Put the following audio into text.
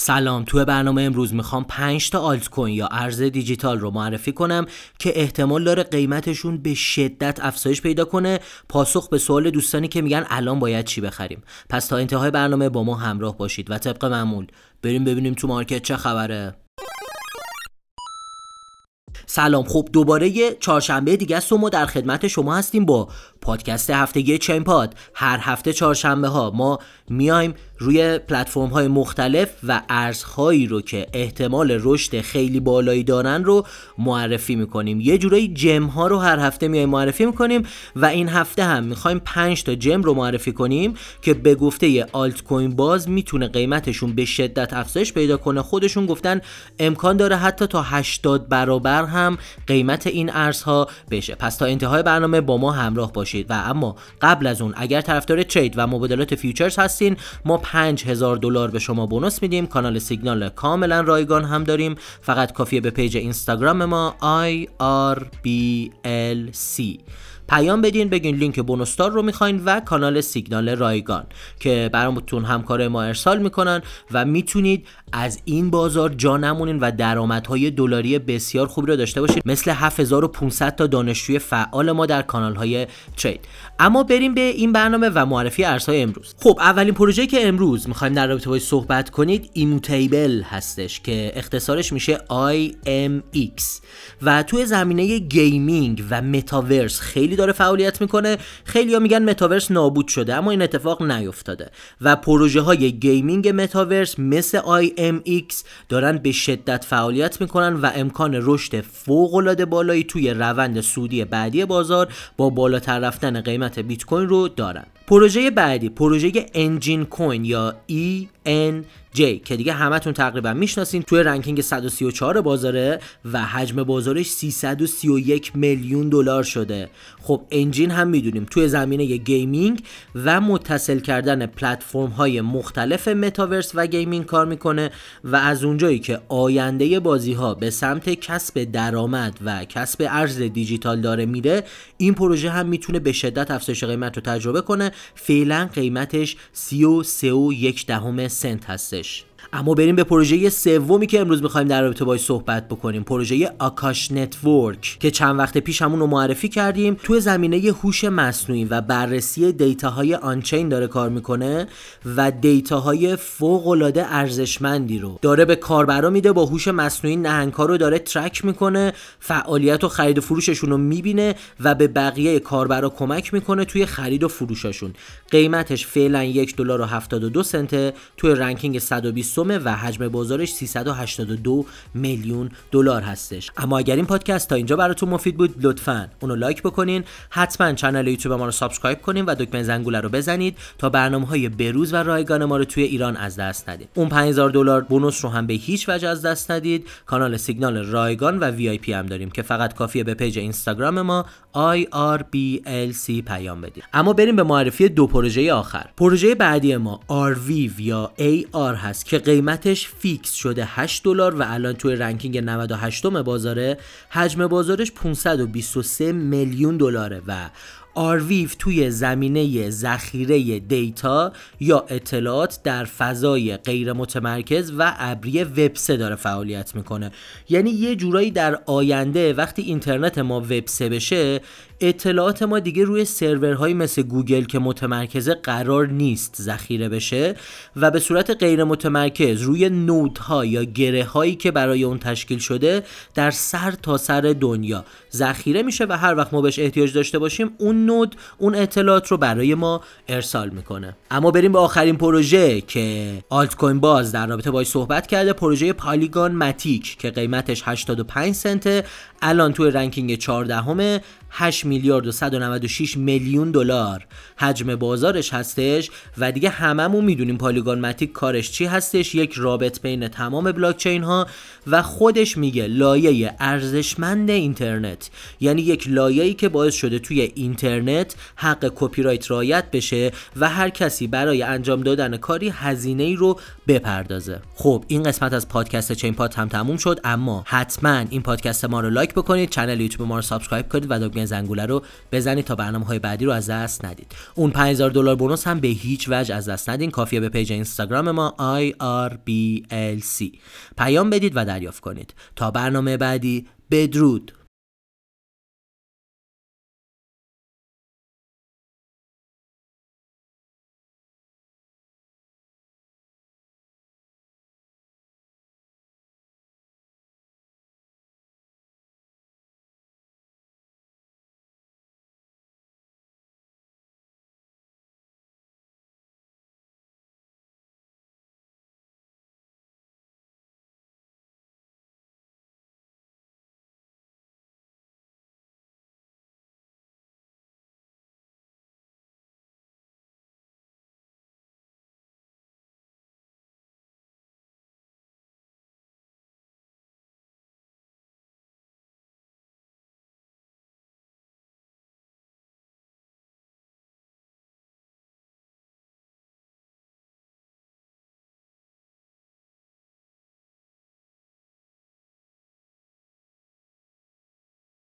سلام تو برنامه امروز می‌خوام 5 تا آلت کوین یا ارز دیجیتال رو معرفی کنم که احتمال داره قیمتشون به شدت افزایش پیدا کنه. پاسخ به سوال دوستانی که میگن الان باید چی بخریم. پس تا انتهای برنامه با ما همراه باشید و طبق معمول. بریم ببینیم تو مارکت چه خبره. سلام خب دوباره یه چهارشنبه دیگه است و ما در خدمت شما هستیم با پادکست هفتگی چین پاد هر هفته چهارشنبه ها ما میایم روی پلتفرم های مختلف و ارزهایی رو که احتمال رشد خیلی بالایی دارن رو معرفی می‌کنیم. یه جورایی جم ها رو هر هفته میایم معرفی می‌کنیم و این هفته هم می‌خوایم 5 تا جم رو معرفی کنیم که به گفته آلت کوین باز می‌تونه قیمتشون به شدت افزایش پیدا کنه. خودشون گفتن امکان داره حتی تا 80 برابر هم قیمت این ارزها بشه. پس تا انتهای برنامه با ما همراه باشید. و اما قبل از اون اگر طرفدار trade و مبادلات futures هستین ما 5000 دلار به شما bonus میدیم. کانال سیگنال کاملا رایگان هم داریم. فقط کافیه به page اینستاگرام ما IRBLC پیام بدین بگین لینک بونوستار رو می‌خواین و کانال سیگنال رایگان که برامتون همکار ما ارسال می‌کنن و می‌تونید از این بازار جا نمونین و درآمدهای دلاری بسیار خوبی رو داشته باشید مثل 7500 تا دانشجوی فعال ما در کانال های trade. اما بریم به این برنامه و معرفی ارزهای امروز. خب اولین پروژه که امروز می‌خوایم در رابطه باش صحبت کنید Immutable هستش که اختصارش میشه IMX و توی زمینه gaming و متاورس خیلی داره فعالیت می‌کنه. خیلی ها میگن متاورس نابود شده اما این اتفاق نیفتاده. و پروژه های gaming متاورس مثل IMX دارن به شدت فعالیت می‌کنن و امکان رشد فوق العاده بالایی توی روند صعودی بعدی بازار با بالاتر رفتن قیمت بیت کوین رو دارن. پروژه بعدی پروژه Enjin Coin یا ENJ که دیگه همتون تقریبا می‌شناسین توی ranking 134 بازاره و حجم بازارش 331 میلیون دلار شده. خب Enjin هم می‌دونیم توی زمینه gaming و متصل کردن پلتفرم های مختلف متاورس و gaming کار می‌کنه و از اونجایی که آینده بازی ها به سمت کسب درآمد و کسب ارز دیجیتال داره میره این پروژه هم می‌تونه به شدت افزایش قیمت رو تجربه کنه. فعلا قیمتش 33 دهم سنت هستش. اما بریم به پروژه سومی که امروز می‌خوایم در رابطه باش صحبت بکنیم. پروژه Akash Network که چند وقت پیش هم اون رو معرفی کردیم. توی زمینه هوش مصنوعی و بررسی دیتاهای on-chain داره کار می‌کنه و دیتاهای فوق العاده ارزشمندی رو داره به کاربرا میده با هوش مصنوعی نهنگا رو داره track می‌کنه فعالیت و خرید و فروششون رو می‌بینه و به بقیه کاربرا کمک می‌کنه توی خرید و فروششون. قیمتش فعلا یک دلار و 72 سنت توی ranking 120 و حجم بازارش 382 میلیون دلار هستش. اما اگر این پادکست تا اینجا براتون مفید بود لطفا اونو لایک بکنین حتما کانال یوتیوب ما رو subscribe کنین و دکمه زنگوله رو بزنید تا برنامه های بروز و رایگان ما رو توی ایران از دست ندید. اون 5000 دلار bonus رو هم به هیچ وجه از دست ندید. کانال سیگنال رایگان و VIP هم داریم که فقط کافیه به page اینستاگرام ما IRBLC پیام بدید اما بریم به معرفی دو پروژه آخر. پروژه بعدی ما Arweave یا AR هست که قیمتش fix شده 8 دلار و الان توی ranking 98 بازاره حجم بازارش 523 میلیون دلاره و Arweave توی زمینه ذخیره دیتا یا اطلاعات در فضای غیر متمرکز و ابری وب 3 داره فعالیت می‌کنه. یعنی یه جورایی در آینده وقتی اینترنت ما وب 3 بشه اطلاعات ما دیگه روی سرورهایی مثل گوگل که متمرکزه قرار نیست ذخیره بشه و به صورت غیر متمرکز روی نودها یا گره هایی که برای اون تشکیل شده در سر تا سر دنیا. ذخیره میشه و هر وقت ما بهش احتیاج داشته باشیم اون نود اون اطلاعات رو برای ما ارسال می‌کنه. اما بریم به آخرین پروژه که آلت کوین باز در رابطه باش صحبت کرده پروژه پالیگان ماتیک که قیمتش 85 سنته الان توی ranking 14 امه 8 میلیارد و 196 میلیون دلار. حجم بازارش هستش و دیگه هممون می‌دونیم Polygon Matic کارش چی هستش. یک رابط بین تمام بلاک چین ها و خودش میگه لایه ارزشمند اینترنت. یعنی یک لایه‌ای که باعث شده توی اینترنت حق کپی رایت رعایت بشه و هر کسی برای انجام دادن کاری هزینه ای رو بپردازه. خب این قسمت از پادکست چین پاد هم تموم شد اما حتما این پادکست ما رو لایک بکنید کانال یوتیوب ما رو subscribe کنید و دکمه زنگوله رو بزنید تا برنامه های بعدی رو از دست ندید. اون 5000 دلار بونوس هم به هیچ وجه از دست ندین. کافیه به پیج اینستاگرام ما IRBLC پیام بدید و دریافت کنید. تا برنامه بعدی بدرود.